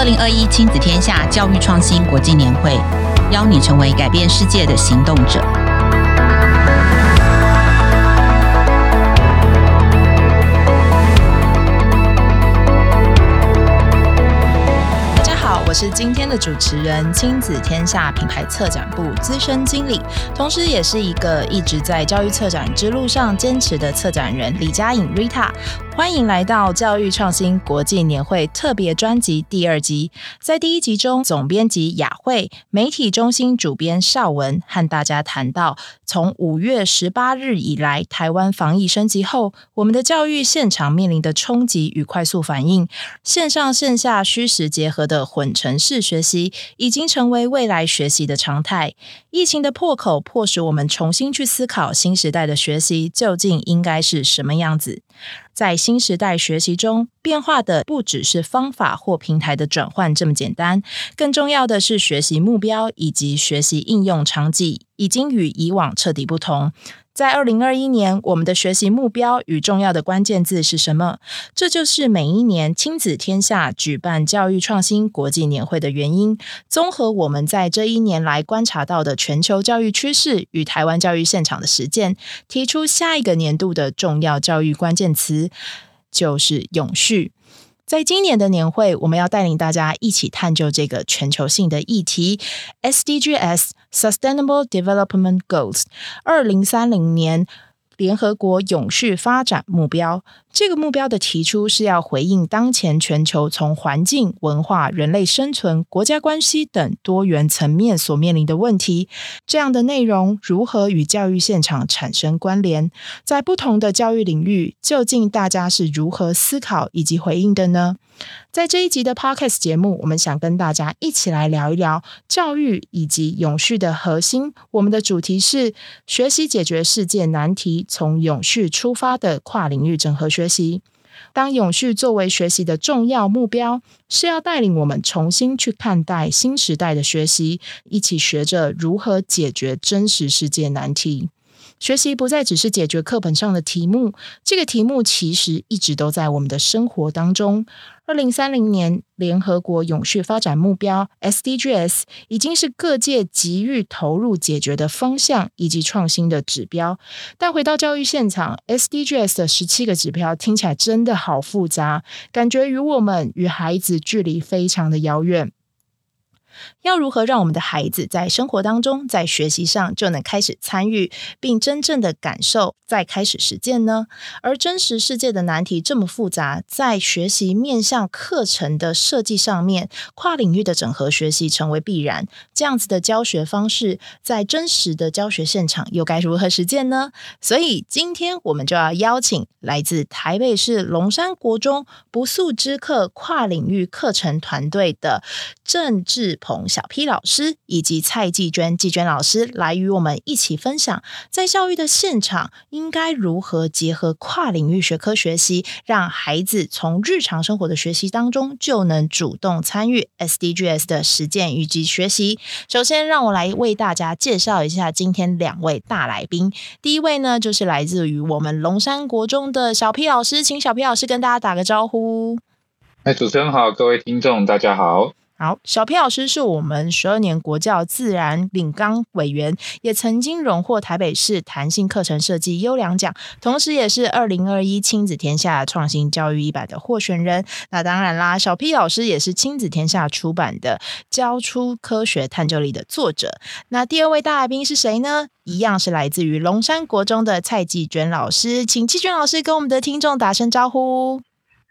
二零二一亲子天下教育创新国际年会，邀你成为改变世界的行动者。大家好我是今天的主持人，亲子天下品牌策展部资深经理，同时也是一个一直在教育策展之路上坚持的策展人李佳颖 Rita。欢迎来到教育创新国际年会特别专辑第二集。在第一集中，总编辑雅慧、媒体中心主编邵文和大家谈到，从五月十八日以来，台湾防疫升级后，我们的教育现场面临的冲击与快速反应，线上线下虚实结合的混成式学习，已经成为未来学习的常态。疫情的破口，迫使我们重新去思考新时代的学习究竟应该是什么样子。在新时代学习中，变化的不只是方法或平台的转换这么简单，更重要的是学习目标以及学习应用场景，已经与以往彻底不同。在二零二一年，我们的学习目标与重要的关键字是什么？这就是每一年亲子天下举办教育创新国际年会的原因。综合我们在这一年来观察到的全球教育趋势与台湾教育现场的实践，提出下一个年度的重要教育关键词，就是永续。在今年的年会，我们要带领大家一起探究这个全球性的议题 ——SDGs Sustainable Development Goals，二零三零年。联合国永续发展目标，这个目标的提出是要回应当前全球从环境、文化、人类生存、国家关系等多元层面所面临的问题。这样的内容如何与教育现场产生关联？在不同的教育领域，究竟大家是如何思考以及回应的呢？在这一集的 Podcast 节目，我们想跟大家一起来聊一聊教育以及永续的核心。我们的主题是学习解决世界难题，从永续出发的跨领域整合学学习。当永续作为学习的重要目标，是要带领我们重新去看待新时代的学习，一起学着如何解决真实世界难题。学习不再只是解决课本上的题目，这个题目其实一直都在我们的生活当中。二零三零年联合国永续发展目标 SDGs 已经是各界急于投入解决的方向以及创新的指标。但回到教育现场，SDGs 的十七个指标听起来真的好复杂，感觉与我们与孩子距离非常的遥远。要如何让我们的孩子在生活当中，在学习上就能开始参与，并真正的感受，再开始实践呢？而真实世界的难题这么复杂，在学习面向课程的设计上面，跨领域的整合学习成为必然。这样子的教学方式，在真实的教学现场又该如何实践呢？所以今天我们就要邀请来自台北市龙山国中不速之客跨领域课程团队的郑志鹏小 P 老师以及蔡季娟季娟老师来与我们一起分享，在教育的现场应该如何结合跨领域学科学习，让孩子从日常生活的学习当中就能主动参与 SDGs 的实践以及学习。首先，让我来为大家介绍一下今天两位大来宾。第一位呢，就是来自于我们龙山国中的小 P 老师，请小 P 老师跟大家打个招呼。哎，主持人好，各位听众大家好。好，小 P 老师是我们十二年国教自然领纲委员，也曾经荣获台北市弹性课程设计优良奖，同时也是二零二一亲子天下创新教育一百的获选人。那当然啦，小 P 老师也是亲子天下出版的《教出科学探究力》的作者。那第二位大来宾是谁呢？一样是来自于龙山国中的蔡季娟老师，请季娟老师跟我们的听众打声招呼。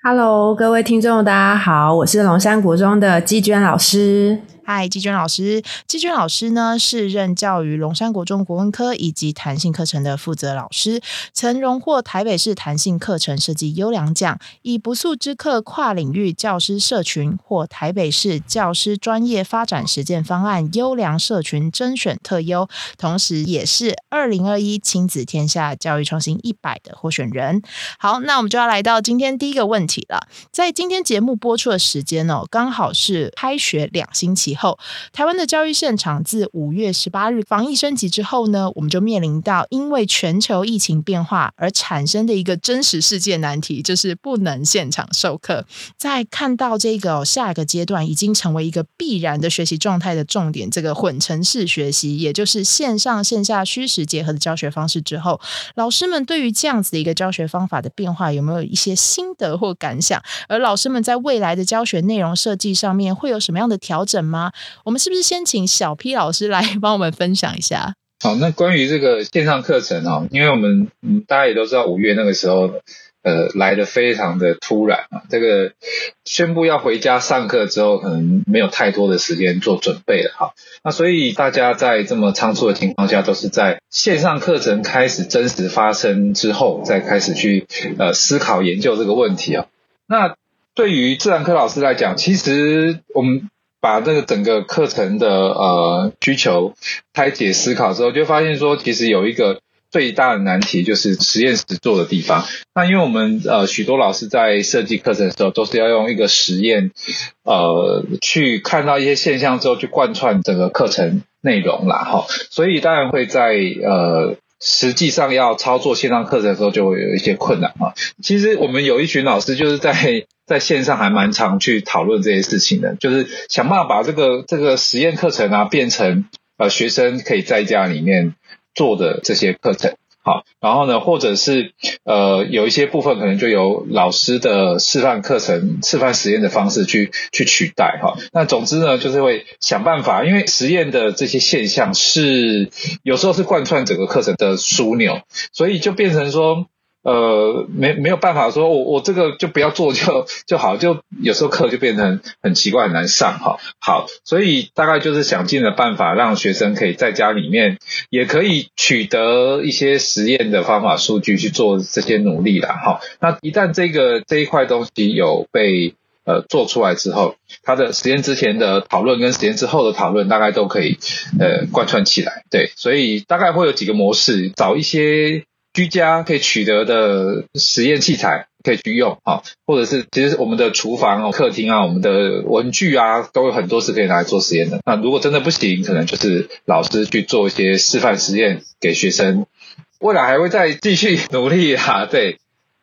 Hello，各位听众，大家好，我是龙山国中的季娟老师。嗨，季娟老师。季娟老师呢，是任教于龙山国中国文科以及弹性课程的负责老师，曾荣获台北市弹性课程设计优良奖，以不速之客跨领域教师社群获台北市教师专业发展实践方案优良社群甄选特优，同时也是二零二一亲子天下教育创新一百的获选人。好，那我们就要来到今天第一个问题了。在今天节目播出的时间哦，刚好是开学两星期。后，台湾的教育现场自五月十八日防疫升级之后呢，我们就面临到因为全球疫情变化而产生的一个真实世界难题，就是不能现场授课。在看到这个下一个阶段已经成为一个必然的学习状态的重点，这个混成式学习，也就是线上线下虚实结合的教学方式之后，老师们对于这样子的一个教学方法的变化有没有一些心得或感想？而老师们在未来的教学内容设计上面会有什么样的调整吗？我们是不是先请小 P 老师来 帮我们分享一下？好，那关于这个线上课程哦，因为我们大家也都知道，五月那个时候呃来得非常的突然啊，这个宣布要回家上课之后，可能没有太多的时间做准备了哈。那所以大家在这么仓促的情况下，都是在线上课程开始真实发生之后，再开始去呃思考研究这个问题啊。那对于自然科老师来讲，其实我们。把这个整个课程的呃需求拆解思考之后，就发现说，其实有一个最大的难题就是实验室做的地方。那因为我们呃许多老师在设计课程的时候，都是要用一个实验呃去看到一些现象之后，去贯穿整个课程内容啦哈。所以当然会在呃实际上要操作线上课程的时候，就会有一些困难啊。其实我们有一群老师就是在。在线上还蛮常去讨论这些事情的，就是想办法把这个这个实验课程啊变成呃学生可以在家里面做的这些课程，好，然后呢，或者是呃有一些部分可能就由老师的示范课程、示范实验的方式去去取代哈。那总之呢，就是会想办法，因为实验的这些现象是有时候是贯穿整个课程的枢纽，所以就变成说。呃，没没有办法说，我我这个就不要做就 就好，就有时候课就变成很奇怪很难上哈。好，所以大概就是想尽了办法，让学生可以在家里面也可以取得一些实验的方法数据去做这些努力啦。哈，那一旦这个这一块东西有被呃做出来之后，它的实验之前的讨论跟实验之后的讨论大概都可以呃贯穿起来。对，所以大概会有几个模式，找一些。居家可以取得的实验器材可以去用啊，或者是其实我们的厨房哦、客厅啊、我们的文具啊，都有很多是可以拿来做实验的。那如果真的不行，可能就是老师去做一些示范实验给学生。未来还会再继续努力啊，对，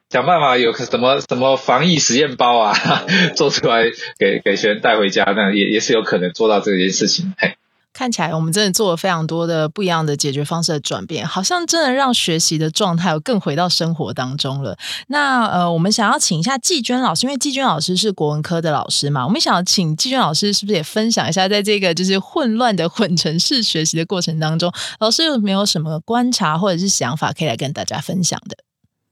想办法有什么什么防疫实验包啊，做出来给给学生带回家，那也也是有可能做到这件事情。嘿。看起来我们真的做了非常多的不一样的解决方式的转变，好像真的让学习的状态更回到生活当中了。那呃，我们想要请一下季娟老师，因为季娟老师是国文科的老师嘛，我们想请季娟老师是不是也分享一下，在这个就是混乱的混成式学习的过程当中，老师有没有什么观察或者是想法可以来跟大家分享的？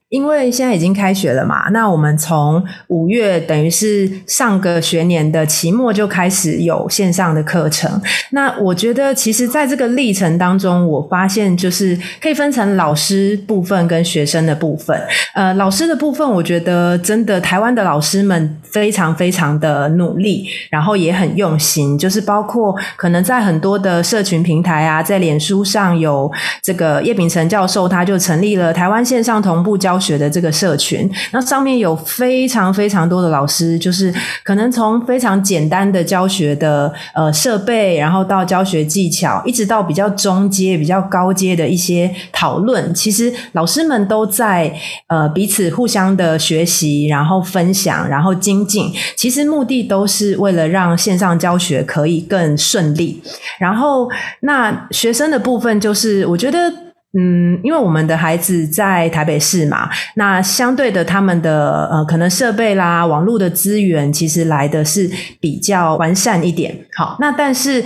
因为现在已经开学了嘛，那我们从五月等于是上个学年的期末就开始有线上的课程。那我觉得，其实在这个历程当中，我发现就是可以分成老师部分跟学生的部分。呃，老师的部分，我觉得真的台湾的老师们非常非常的努力，然后也很用心，就是包括可能在很多的社群平台啊，在脸书上有这个叶秉成教授，他就成立了台湾线上同步教。教学的这个社群，那上面有非常非常多的老师，就是可能从非常简单的教学的呃设备，然后到教学技巧，一直到比较中阶、比较高阶的一些讨论，其实老师们都在呃彼此互相的学习，然后分享，然后精进。其实目的都是为了让线上教学可以更顺利。然后那学生的部分，就是我觉得。嗯，因为我们的孩子在台北市嘛，那相对的，他们的呃，可能设备啦、网络的资源，其实来的是比较完善一点。好，那但是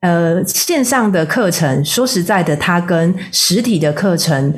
呃，线上的课程，说实在的，它跟实体的课程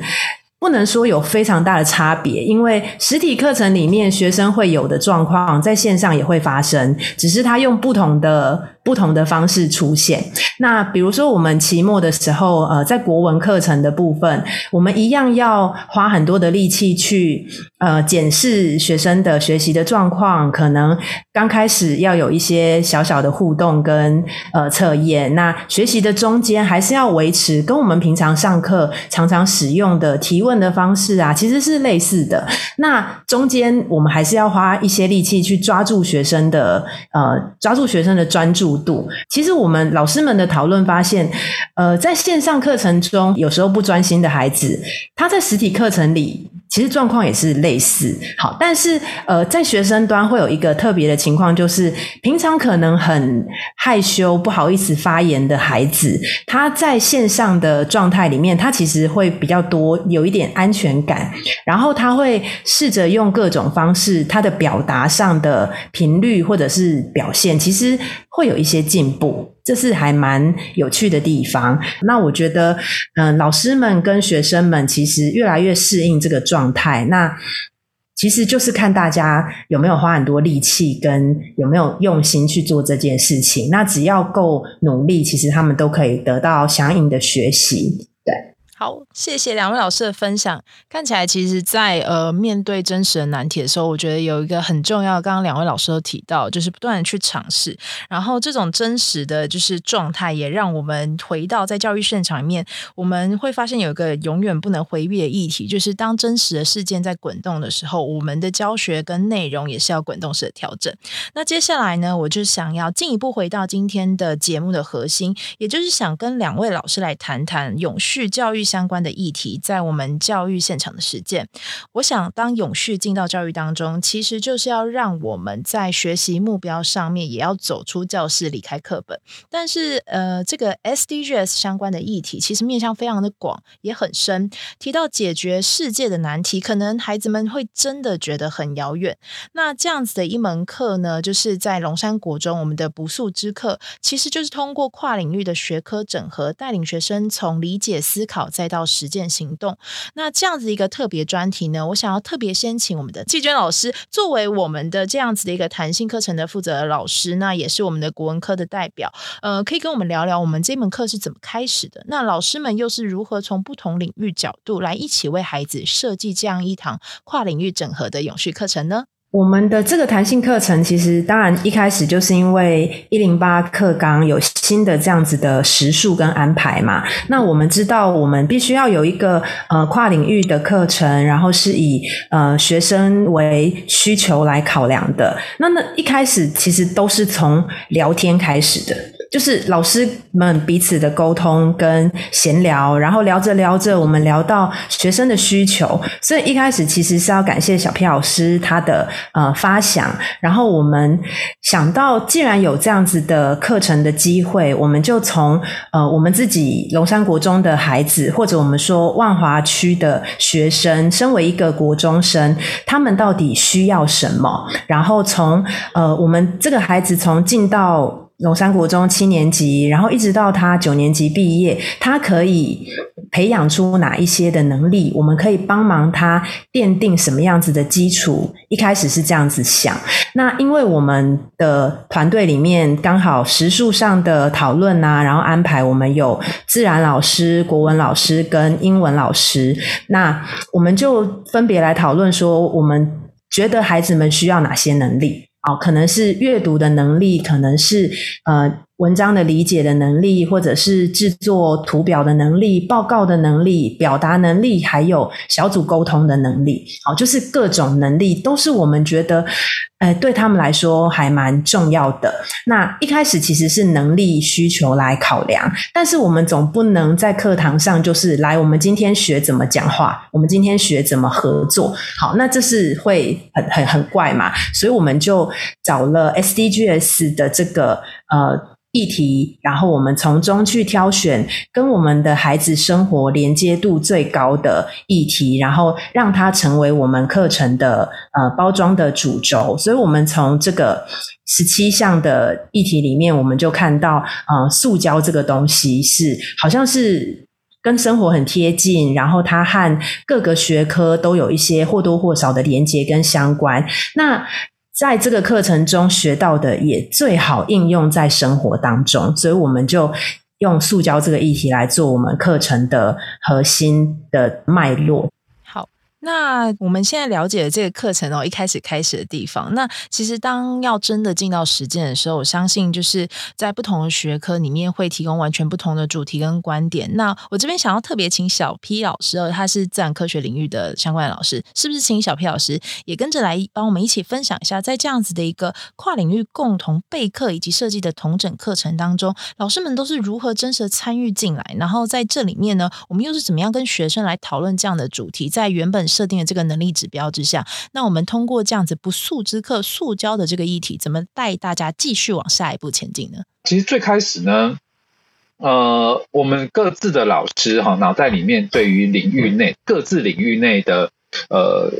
不能说有非常大的差别，因为实体课程里面学生会有的状况，在线上也会发生，只是他用不同的。不同的方式出现。那比如说，我们期末的时候，呃，在国文课程的部分，我们一样要花很多的力气去呃检视学生的学习的状况。可能刚开始要有一些小小的互动跟呃测验。那学习的中间还是要维持跟我们平常上课常常使用的提问的方式啊，其实是类似的。那中间我们还是要花一些力气去抓住学生的呃抓住学生的专注。度。其实我们老师们的讨论发现，呃，在线上课程中，有时候不专心的孩子，他在实体课程里。其实状况也是类似，好，但是呃，在学生端会有一个特别的情况，就是平常可能很害羞、不好意思发言的孩子，他在线上的状态里面，他其实会比较多有一点安全感，然后他会试着用各种方式，他的表达上的频率或者是表现，其实会有一些进步。这是还蛮有趣的地方。那我觉得，嗯、老师们跟学生们其实越来越适应这个状态。那其实就是看大家有没有花很多力气，跟有没有用心去做这件事情。那只要够努力，其实他们都可以得到相应的学习。对好，谢谢两位老师的分享。看起来，其实在，呃面对真实的难题的时候，我觉得有一个很重要。刚刚两位老师都提到，就是不断的去尝试。然后，这种真实的就是状态，也让我们回到在教育现场里面，我们会发现有一个永远不能回避的议题，就是当真实的事件在滚动的时候，我们的教学跟内容也是要滚动式的调整。那接下来呢，我就想要进一步回到今天的节目的核心，也就是想跟两位老师来谈谈永续教育相关的议题，在我们教育现场的实践，我想当永续进到教育当中，其实就是要让我们在学习目标上面也要走出教室，离开课本。但是，呃，这个 SDGs 相关的议题，其实面向非常的广，也很深。提到解决世界的难题，可能孩子们会真的觉得很遥远。那这样子的一门课呢，就是在龙山国中，我们的不速之课，其实就是通过跨领域的学科整合，带领学生从理解思考再到实践行动，那这样子一个特别专题呢，我想要特别先请我们的季娟老师作为我们的这样子的一个弹性课程的负责的老师，那也是我们的国文科的代表，呃，可以跟我们聊聊我们这门课是怎么开始的？那老师们又是如何从不同领域角度来一起为孩子设计这样一堂跨领域整合的永续课程呢？我们的这个弹性课程，其实当然一开始就是因为一零八课纲有新的这样子的时数跟安排嘛。那我们知道，我们必须要有一个呃跨领域的课程，然后是以呃学生为需求来考量的。那那一开始其实都是从聊天开始的。就是老师们彼此的沟通跟闲聊，然后聊着聊着，我们聊到学生的需求，所以一开始其实是要感谢小 P 老师他的呃发想，然后我们想到既然有这样子的课程的机会，我们就从呃我们自己龙山国中的孩子，或者我们说万华区的学生，身为一个国中生，他们到底需要什么？然后从呃我们这个孩子从进到龙山国中七年级，然后一直到他九年级毕业，他可以培养出哪一些的能力？我们可以帮忙他奠定什么样子的基础？一开始是这样子想。那因为我们的团队里面刚好时数上的讨论啊，然后安排我们有自然老师、国文老师跟英文老师，那我们就分别来讨论说，我们觉得孩子们需要哪些能力？哦，可能是阅读的能力，可能是呃文章的理解的能力，或者是制作图表的能力、报告的能力、表达能力，还有小组沟通的能力。好，就是各种能力都是我们觉得。呃，对他们来说还蛮重要的。那一开始其实是能力需求来考量，但是我们总不能在课堂上就是来，我们今天学怎么讲话，我们今天学怎么合作。好，那这是会很很很怪嘛，所以我们就找了 SDGs 的这个呃。议题，然后我们从中去挑选跟我们的孩子生活连接度最高的议题，然后让它成为我们课程的呃包装的主轴。所以，我们从这个十七项的议题里面，我们就看到，呃，塑胶这个东西是好像是跟生活很贴近，然后它和各个学科都有一些或多或少的连接跟相关。那在这个课程中学到的也最好应用在生活当中，所以我们就用塑胶这个议题来做我们课程的核心的脉络。那我们现在了解的这个课程哦，一开始开始的地方，那其实当要真的进到实践的时候，我相信就是在不同的学科里面会提供完全不同的主题跟观点。那我这边想要特别请小 P 老师哦，他是自然科学领域的相关老师，是不是请小 P 老师也跟着来帮我们一起分享一下，在这样子的一个跨领域共同备课以及设计的同整课程当中，老师们都是如何真实的参与进来？然后在这里面呢，我们又是怎么样跟学生来讨论这样的主题？在原本设定的这个能力指标之下，那我们通过这样子不速之客塑胶的这个议题，怎么带大家继续往下一步前进呢？其实最开始呢，呃，我们各自的老师哈，脑袋里面对于领域内各自领域内的呃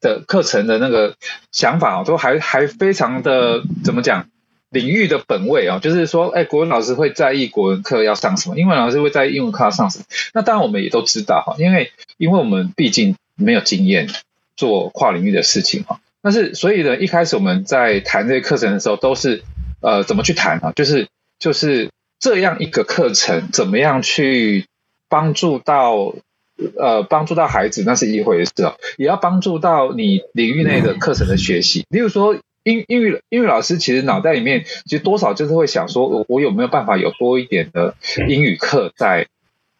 的课程的那个想法都还还非常的怎么讲？领域的本位啊，就是说，哎，国文老师会在意国文课要上什么，英文老师会在意英文课要上什么。那当然我们也都知道哈，因为因为我们毕竟没有经验做跨领域的事情哈。但是所以呢，一开始我们在谈这些课程的时候，都是呃怎么去谈啊？就是就是这样一个课程，怎么样去帮助到呃帮助到孩子，那是一回事哦，也要帮助到你领域内的课程的学习，例如说。英英语英语老师其实脑袋里面其实多少就是会想说，我有没有办法有多一点的英语课在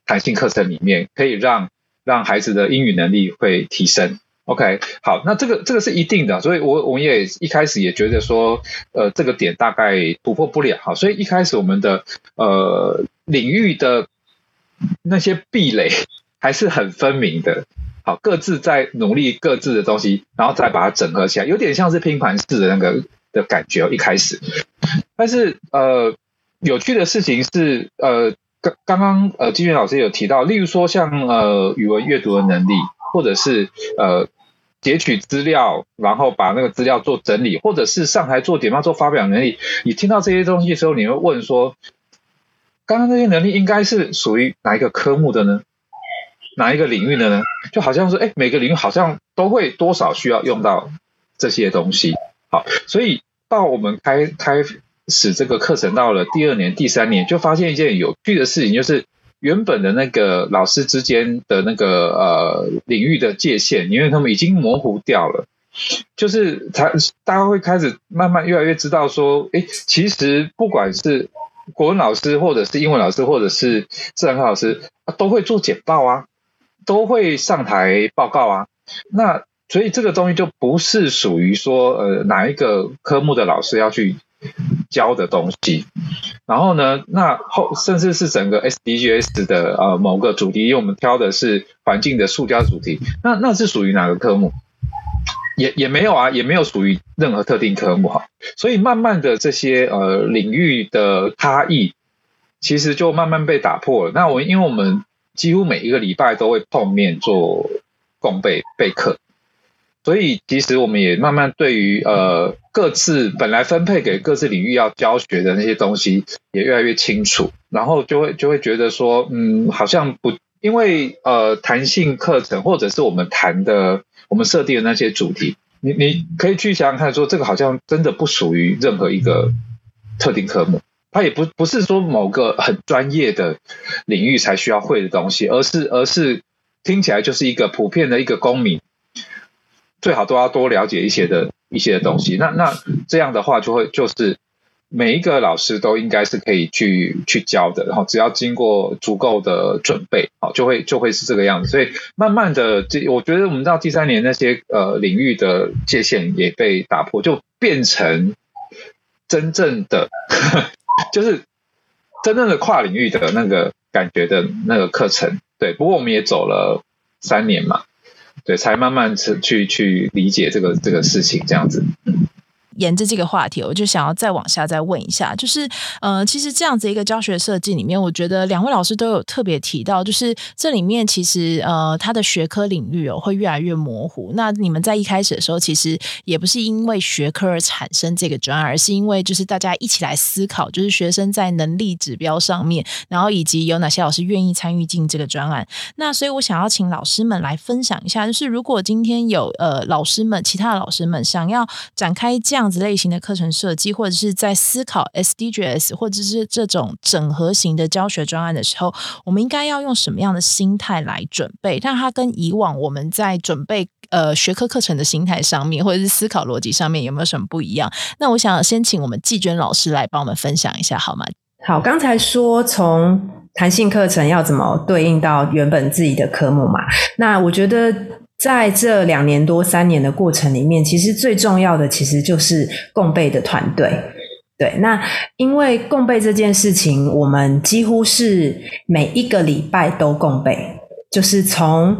弹性课程里面，可以让让孩子的英语能力会提升。OK，好，那这个这个是一定的，所以我我们也一开始也觉得说，呃，这个点大概突破不了哈，所以一开始我们的呃领域的那些壁垒 还是很分明的。好，各自在努力各自的东西，然后再把它整合起来，有点像是拼盘式的那个的感觉哦。一开始，但是呃，有趣的事情是，呃，刚刚刚呃，金源老师有提到，例如说像呃语文阅读的能力，或者是呃截取资料，然后把那个资料做整理，或者是上台做简报、做发表能力。你听到这些东西的时候，你会问说，刚刚那些能力应该是属于哪一个科目的呢？哪一个领域的呢？就好像说，哎，每个领域好像都会多少需要用到这些东西。好，所以到我们开开使这个课程到了第二年、第三年，就发现一件有趣的事情，就是原本的那个老师之间的那个呃领域的界限，因为他们已经模糊掉了，就是他大家会开始慢慢越来越知道说，哎，其实不管是国文老师，或者是英文老师，或者是自然科老师，都会做简报啊。都会上台报告啊，那所以这个东西就不是属于说呃哪一个科目的老师要去教的东西。然后呢，那后甚至是整个 SDGs 的呃某个主题，因为我们挑的是环境的塑胶主题，那那是属于哪个科目？也也没有啊，也没有属于任何特定科目哈。所以慢慢的这些呃领域的差异，其实就慢慢被打破了。那我因为我们。几乎每一个礼拜都会碰面做共备备课，所以其实我们也慢慢对于呃各自本来分配给各自领域要教学的那些东西也越来越清楚，然后就会就会觉得说，嗯，好像不因为呃弹性课程或者是我们谈的我们设定的那些主题，你你可以去想想看，说这个好像真的不属于任何一个特定科目。它也不不是说某个很专业的领域才需要会的东西，而是而是听起来就是一个普遍的一个公民，最好都要多了解一些的一些东西。那那这样的话，就会就是每一个老师都应该是可以去去教的，然后只要经过足够的准备，好，就会就会是这个样子。所以慢慢的，这我觉得我们到第三年那些呃领域的界限也被打破，就变成真正的。就是真正的跨领域的那个感觉的那个课程，对。不过我们也走了三年嘛，对，才慢慢去去去理解这个这个事情，这样子。嗯。沿着这个话题，我就想要再往下再问一下，就是呃，其实这样子一个教学设计里面，我觉得两位老师都有特别提到，就是这里面其实呃，它的学科领域哦会越来越模糊。那你们在一开始的时候，其实也不是因为学科而产生这个专案，而是因为就是大家一起来思考，就是学生在能力指标上面，然后以及有哪些老师愿意参与进这个专案。那所以我想要请老师们来分享一下，就是如果今天有呃老师们，其他的老师们想要展开这样。样子类型的课程设计，或者是在思考 SDGs 或者是这种整合型的教学专案的时候，我们应该要用什么样的心态来准备？那它跟以往我们在准备呃学科课程的心态上面，或者是思考逻辑上面有没有什么不一样？那我想先请我们季娟老师来帮我们分享一下，好吗？好，刚才说从弹性课程要怎么对应到原本自己的科目嘛？那我觉得。在这两年多三年的过程里面，其实最重要的其实就是共备的团队。对，那因为共备这件事情，我们几乎是每一个礼拜都共备，就是从。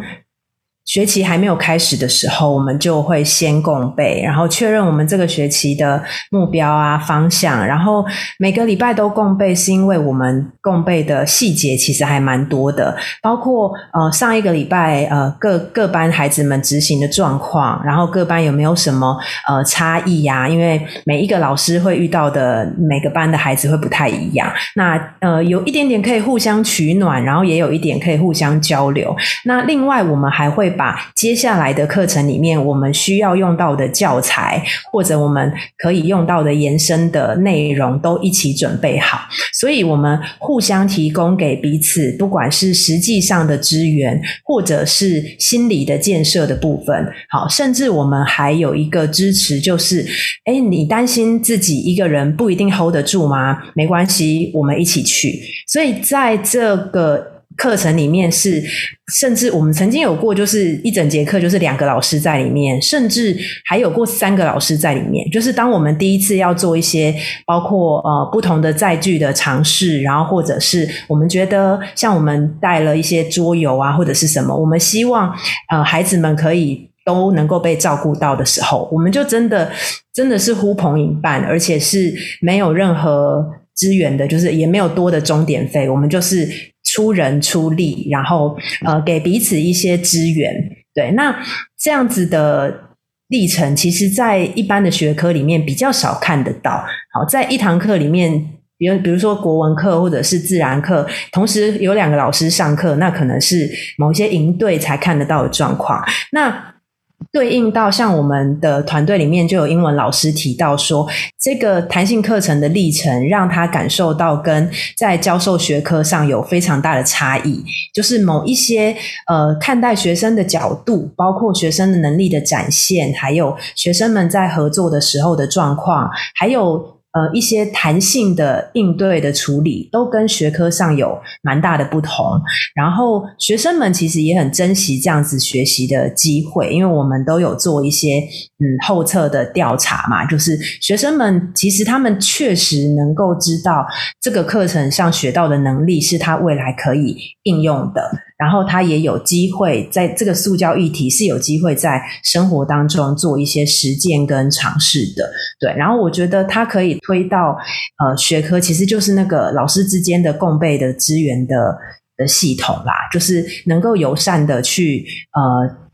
学期还没有开始的时候，我们就会先共备，然后确认我们这个学期的目标啊、方向。然后每个礼拜都共备，是因为我们共备的细节其实还蛮多的，包括呃上一个礼拜呃各各班孩子们执行的状况，然后各班有没有什么呃差异呀？因为每一个老师会遇到的每个班的孩子会不太一样。那呃有一点点可以互相取暖，然后也有一点可以互相交流。那另外我们还会。把接下来的课程里面我们需要用到的教材，或者我们可以用到的延伸的内容都一起准备好，所以我们互相提供给彼此，不管是实际上的资源，或者是心理的建设的部分。好，甚至我们还有一个支持，就是，诶，你担心自己一个人不一定 hold 得住吗？没关系，我们一起去。所以在这个。课程里面是，甚至我们曾经有过，就是一整节课就是两个老师在里面，甚至还有过三个老师在里面。就是当我们第一次要做一些包括呃不同的载具的尝试，然后或者是我们觉得像我们带了一些桌游啊或者是什么，我们希望呃孩子们可以都能够被照顾到的时候，我们就真的真的是呼朋引伴，而且是没有任何资源的，就是也没有多的钟点费，我们就是。出人出力，然后呃给彼此一些支援，对，那这样子的历程，其实在一般的学科里面比较少看得到。好，在一堂课里面，比如比如说国文课或者是自然课，同时有两个老师上课，那可能是某些营队才看得到的状况。那对应到像我们的团队里面就有英文老师提到说，这个弹性课程的历程让他感受到跟在教授学科上有非常大的差异，就是某一些呃看待学生的角度，包括学生的能力的展现，还有学生们在合作的时候的状况，还有。呃，一些弹性的应对的处理，都跟学科上有蛮大的不同。然后学生们其实也很珍惜这样子学习的机会，因为我们都有做一些嗯后侧的调查嘛，就是学生们其实他们确实能够知道这个课程上学到的能力是他未来可以应用的。然后他也有机会在这个塑胶议题是有机会在生活当中做一些实践跟尝试的，对。然后我觉得他可以推到呃学科，其实就是那个老师之间的共备的资源的的系统啦，就是能够友善的去呃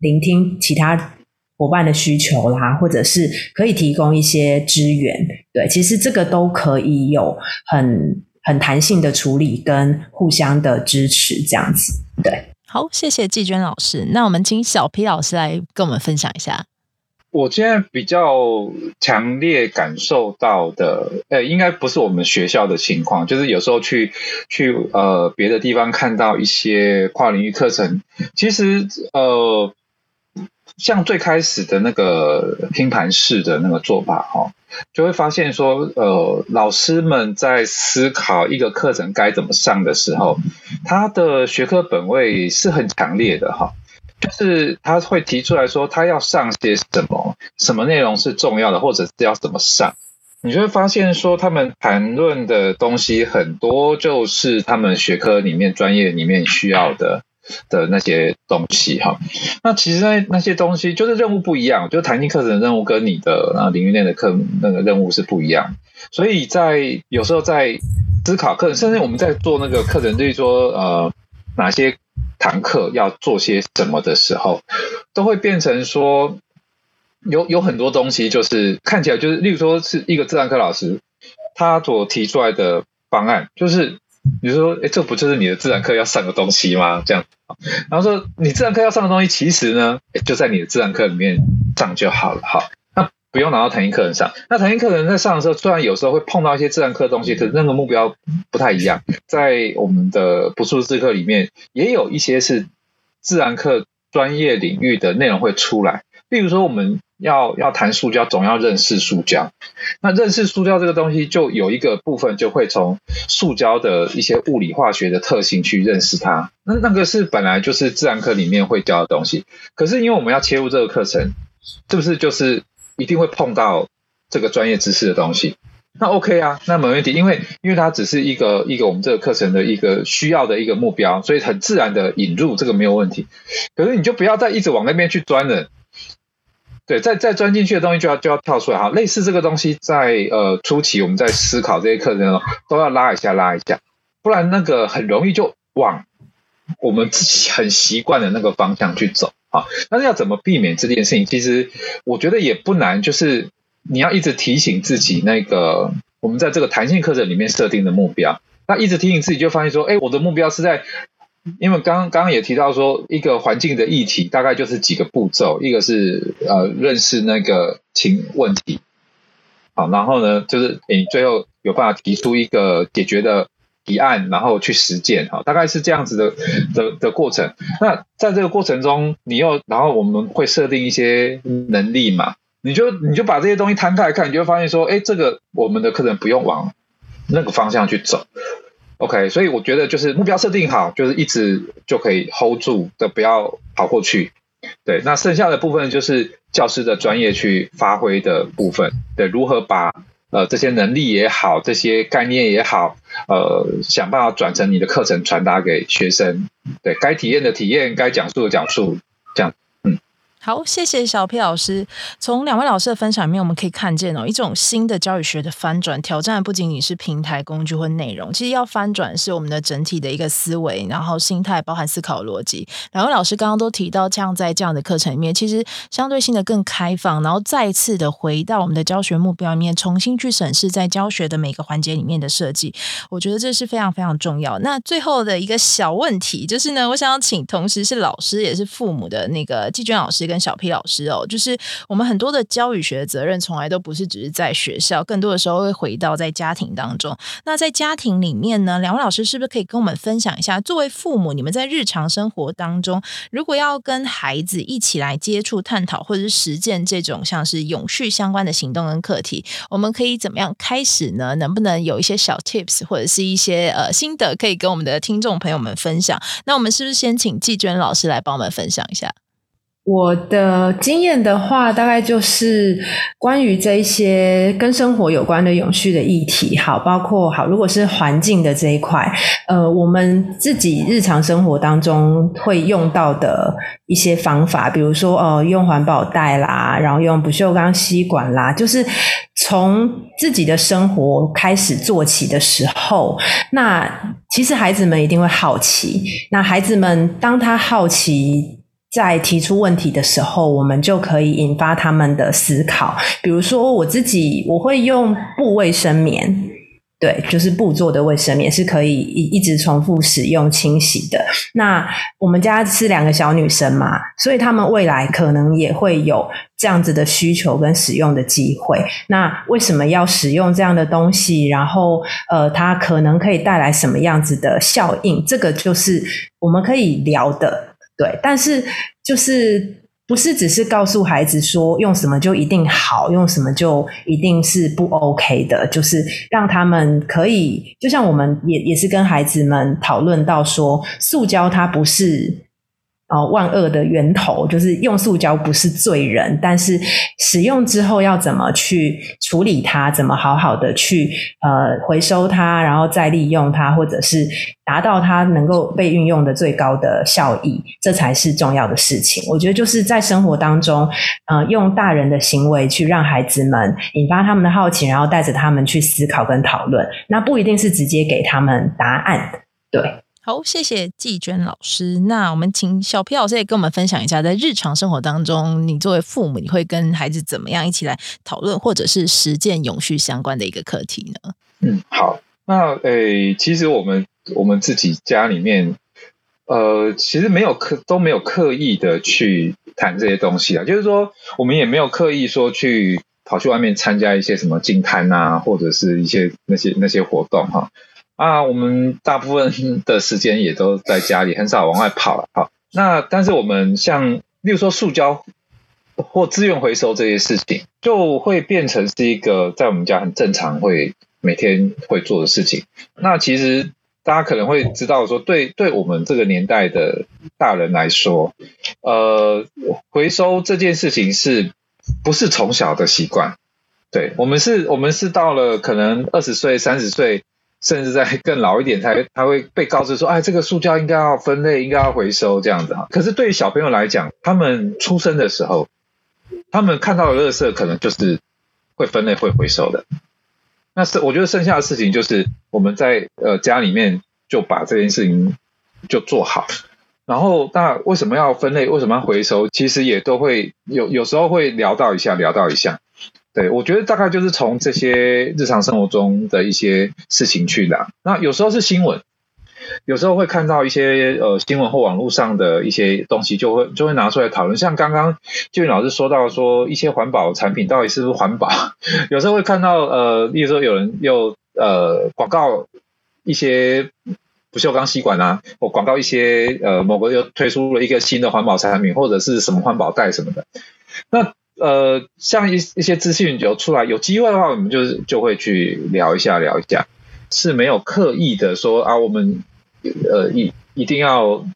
聆听其他伙伴的需求啦，或者是可以提供一些资源，对。其实这个都可以有很。很弹性的处理跟互相的支持，这样子。对，好，谢谢季娟老师。那我们请小 P 老师来跟我们分享一下。我现在比较强烈感受到的，呃，应该不是我们学校的情况，就是有时候去去呃别的地方看到一些跨领域课程，其实呃。像最开始的那个拼盘式的那个做法哈，就会发现说，呃，老师们在思考一个课程该怎么上的时候，他的学科本位是很强烈的哈，就是他会提出来说，他要上些什么，什么内容是重要的，或者是要怎么上，你就会发现说，他们谈论的东西很多，就是他们学科里面专业里面需要的。的那些东西哈，那其实那那些东西就是任务不一样，就是弹性课程的任务跟你的啊领域内的课那个任务是不一样，所以在有时候在思考课程，甚至我们在做那个课程，就是说呃哪些堂课要做些什么的时候，都会变成说有有很多东西就是看起来就是，例如说是一个自然科老师他所提出来的方案就是。你说，哎，这不就是你的自然课要上的东西吗？这样，然后说你自然课要上的东西，其实呢，就在你的自然课里面上就好了。好，那不用拿到弹性课程上。那弹性课程在上的时候，虽然有时候会碰到一些自然课的东西，可是那个目标不太一样。在我们的不速之客里面，也有一些是自然课专业领域的内容会出来。例如说，我们要要谈塑胶，总要认识塑胶。那认识塑胶这个东西，就有一个部分就会从塑胶的一些物理化学的特性去认识它。那那个是本来就是自然课里面会教的东西。可是因为我们要切入这个课程，是不是就是？一定会碰到这个专业知识的东西，那 OK 啊，那没问题，因为因为它只是一个一个我们这个课程的一个需要的一个目标，所以很自然的引入这个没有问题。可是你就不要再一直往那边去钻了，对，再再钻进去的东西就要就要跳出来哈。类似这个东西在呃初期我们在思考这些课程的时候都要拉一下拉一下，不然那个很容易就往我们自己很习惯的那个方向去走。啊，但是要怎么避免这件事情？其实我觉得也不难，就是你要一直提醒自己，那个我们在这个弹性课程里面设定的目标，那一直提醒自己，就发现说，哎，我的目标是在，因为刚刚刚也提到说，一个环境的议题大概就是几个步骤，一个是呃认识那个情问题，好，然后呢，就是你最后有办法提出一个解决的。提案，然后去实践，好，大概是这样子的的的过程。那在这个过程中，你又然后我们会设定一些能力嘛？你就你就把这些东西摊开来看，你就会发现说，哎，这个我们的课程不用往那个方向去走。OK，所以我觉得就是目标设定好，就是一直就可以 hold 住的，不要跑过去。对，那剩下的部分就是教师的专业去发挥的部分。对，如何把。呃，这些能力也好，这些概念也好，呃，想办法转成你的课程传达给学生，对，该体验的体验，该讲述的讲述，这样。好，谢谢小 P 老师。从两位老师的分享里面，我们可以看见哦，一种新的教育学的翻转，挑战不仅仅是平台、工具或内容，其实要翻转是我们的整体的一个思维，然后心态，包含思考逻辑。两位老师刚刚都提到，像在这样的课程里面，其实相对性的更开放，然后再次的回到我们的教学目标里面，重新去审视在教学的每个环节里面的设计。我觉得这是非常非常重要。那最后的一个小问题就是呢，我想要请同时是老师也是父母的那个季娟老师跟小 P 老师哦，就是我们很多的教育学的责任，从来都不是只是在学校，更多的时候会回到在家庭当中。那在家庭里面呢，两位老师是不是可以跟我们分享一下，作为父母，你们在日常生活当中，如果要跟孩子一起来接触、探讨或者是实践这种像是永续相关的行动跟课题，我们可以怎么样开始呢？能不能有一些小 tips 或者是一些呃心得，可以跟我们的听众朋友们分享？那我们是不是先请季娟老师来帮我们分享一下？我的经验的话，大概就是关于这一些跟生活有关的永续的议题，好，包括好，如果是环境的这一块，呃，我们自己日常生活当中会用到的一些方法，比如说，呃，用环保袋啦，然后用不锈钢吸管啦，就是从自己的生活开始做起的时候，那其实孩子们一定会好奇，那孩子们当他好奇。在提出问题的时候，我们就可以引发他们的思考。比如说，我自己我会用布卫生棉，对，就是布做的卫生棉是可以一一直重复使用、清洗的。那我们家是两个小女生嘛，所以他们未来可能也会有这样子的需求跟使用的机会。那为什么要使用这样的东西？然后，呃，它可能可以带来什么样子的效应？这个就是我们可以聊的。对，但是就是不是只是告诉孩子说用什么就一定好，用什么就一定是不 OK 的，就是让他们可以，就像我们也也是跟孩子们讨论到说，塑胶它不是。哦，万恶的源头就是用塑胶不是罪人，但是使用之后要怎么去处理它，怎么好好的去呃回收它，然后再利用它，或者是达到它能够被运用的最高的效益，这才是重要的事情。我觉得就是在生活当中，呃，用大人的行为去让孩子们引发他们的好奇，然后带着他们去思考跟讨论，那不一定是直接给他们答案，对。好，谢谢季娟老师。那我们请小皮老师也跟我们分享一下，在日常生活当中，你作为父母，你会跟孩子怎么样一起来讨论，或者是实践永续相关的一个课题呢？嗯，好。那诶、其实我们我们自己家里面，呃，其实没有刻都没有刻意的去谈这些东西啊，就是说，我们也没有刻意说去跑去外面参加一些什么净滩啊，或者是一些那些那些活动哈。啊，啊我们大部分的时间也都在家里，很少往外跑了。好，那但是我们像例如说塑胶或资源回收这些事情，就会变成是一个在我们家很正常会每天会做的事情。那其实大家可能会知道说，对对我们这个年代的大人来说，呃，回收这件事情是不是从小的习惯？对，我们是，我们是到了可能二十岁、三十岁。甚至在更老一点才才会被告知说，哎，这个塑胶应该要分类，应该要回收这样子哈。可是对于小朋友来讲，他们出生的时候，他们看到的垃圾可能就是会分类、会回收的。那是我觉得剩下的事情就是我们在呃家里面就把这件事情就做好。然后那为什么要分类？为什么要回收？其实也都会有有时候会聊到一下，聊到一下。对，我觉得大概就是从这些日常生活中的一些事情去聊。那有时候是新闻，有时候会看到一些呃新闻或网络上的一些东西，就会就会拿出来讨论。像刚刚俊宇老师说到说一些环保产品到底是不是环保，有时候会看到呃，例如说有人又呃广告一些不锈钢吸管啊，或广告一些呃某个又推出了一个新的环保产品，或者是什么环保袋什么的，那。呃，像一一些资讯有出来，有机会的话，我们就就会去聊一下，聊一下，是没有刻意的说啊，我们呃一一定要。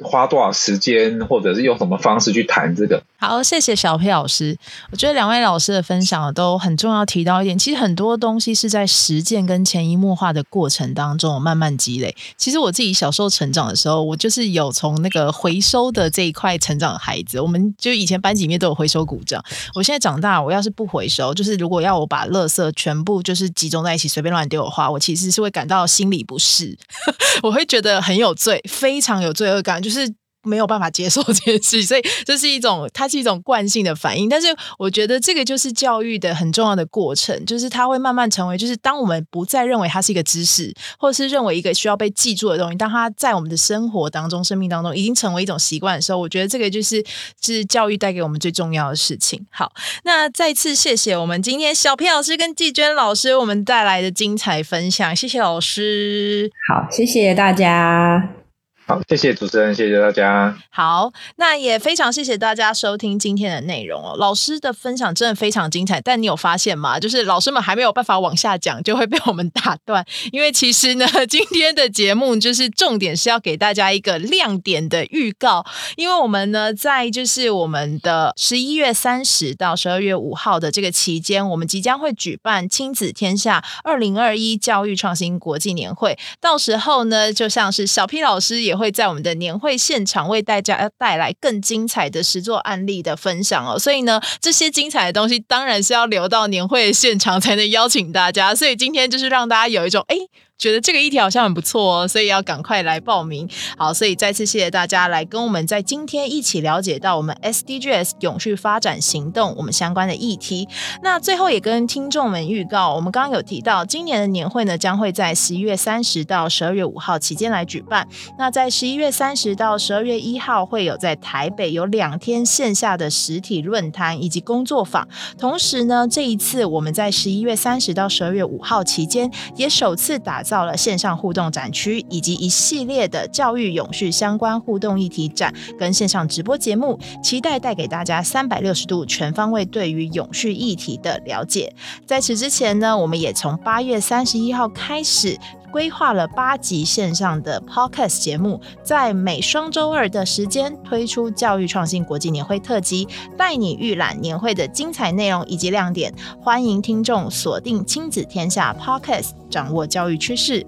花多少时间，或者是用什么方式去谈这个？好，谢谢小 P 老师。我觉得两位老师的分享都很重要，提到一点，其实很多东西是在实践跟潜移默化的过程当中慢慢积累。其实我自己小时候成长的时候，我就是有从那个回收的这一块成长的孩子。我们就以前班级里面都有回收股长。我现在长大，我要是不回收，就是如果要我把垃圾全部就是集中在一起随便乱丢的话，我其实是会感到心里不适，我会觉得很有罪，非常有罪恶感。就是没有办法接受这件事，所以这是一种，它是一种惯性的反应。但是我觉得这个就是教育的很重要的过程，就是它会慢慢成为，就是当我们不再认为它是一个知识，或者是认为一个需要被记住的东西，当它在我们的生活当中、生命当中已经成为一种习惯的时候，我觉得这个就是是教育带给我们最重要的事情。好，那再次谢谢我们今天小 P 老师跟季娟老师我们带来的精彩分享，谢谢老师。好，谢谢大家。好，谢谢主持人，谢谢大家。好，那也非常谢谢大家收听今天的内容哦。老师的分享真的非常精彩，但你有发现吗？就是老师们还没有办法往下讲，就会被我们打断。因为其实呢，今天的节目就是重点是要给大家一个亮点的预告，因为我们呢，在就是我们的十一月三十到十二月五号的这个期间，我们即将会举办亲子天下二零二一教育创新国际年会。到时候呢，就像是小 P 老师也会在我们的年会现场为大家带来更精彩的实作案例的分享哦，所以呢，这些精彩的东西当然是要留到年会现场才能邀请大家，所以今天就是让大家有一种哎。觉得这个议题好像很不错哦，所以要赶快来报名。好，所以再次谢谢大家来跟我们在今天一起了解到我们 SDGs 永续发展行动我们相关的议题。那最后也跟听众们预告，我们刚刚有提到今年的年会呢，将会在十一月三十到十二月五号期间来举办。那在十一月三十到十二月一号会有在台北有两天线下的实体论坛以及工作坊。同时呢，这一次我们在十一月三十到十二月五号期间也首次打。造了线上互动展区，以及一系列的教育永续相关互动议题展跟线上直播节目，期待带给大家三百六十度全方位对于永续议题的了解。在此之前呢，我们也从八月三十一号开始规划了八集线上的 Podcast 节目，在每双周二的时间推出教育创新国际年会特辑，带你预览年会的精彩内容以及亮点。欢迎听众锁定亲子天下 Podcast。掌握教育趋势。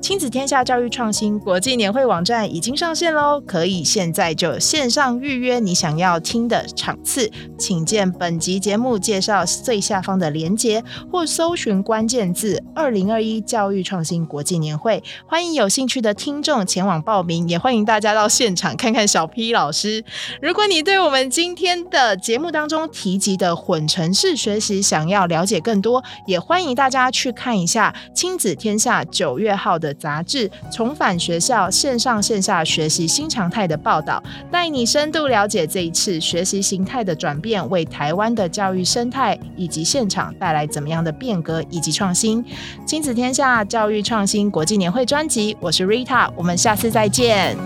亲子天下教育创新国际年会网站已经上线喽，可以现在就线上预约你想要听的场次，请见本集节目介绍最下方的连结，或搜寻关键字“二零二一教育创新国际年会”。欢迎有兴趣的听众前往报名，也欢迎大家到现场看看小 P 老师。如果你对我们今天的节目当中提及的混成式学习想要了解更多，也欢迎大家去看一下亲子天下九月号的。的杂志《重返学校：线上线下学习新常态》的报道，带你深度了解这一次学习形态的转变，为台湾的教育生态以及现场带来怎么样的变革以及创新。亲子天下教育创新国际年会专辑，我是 Rita，我们下次再见。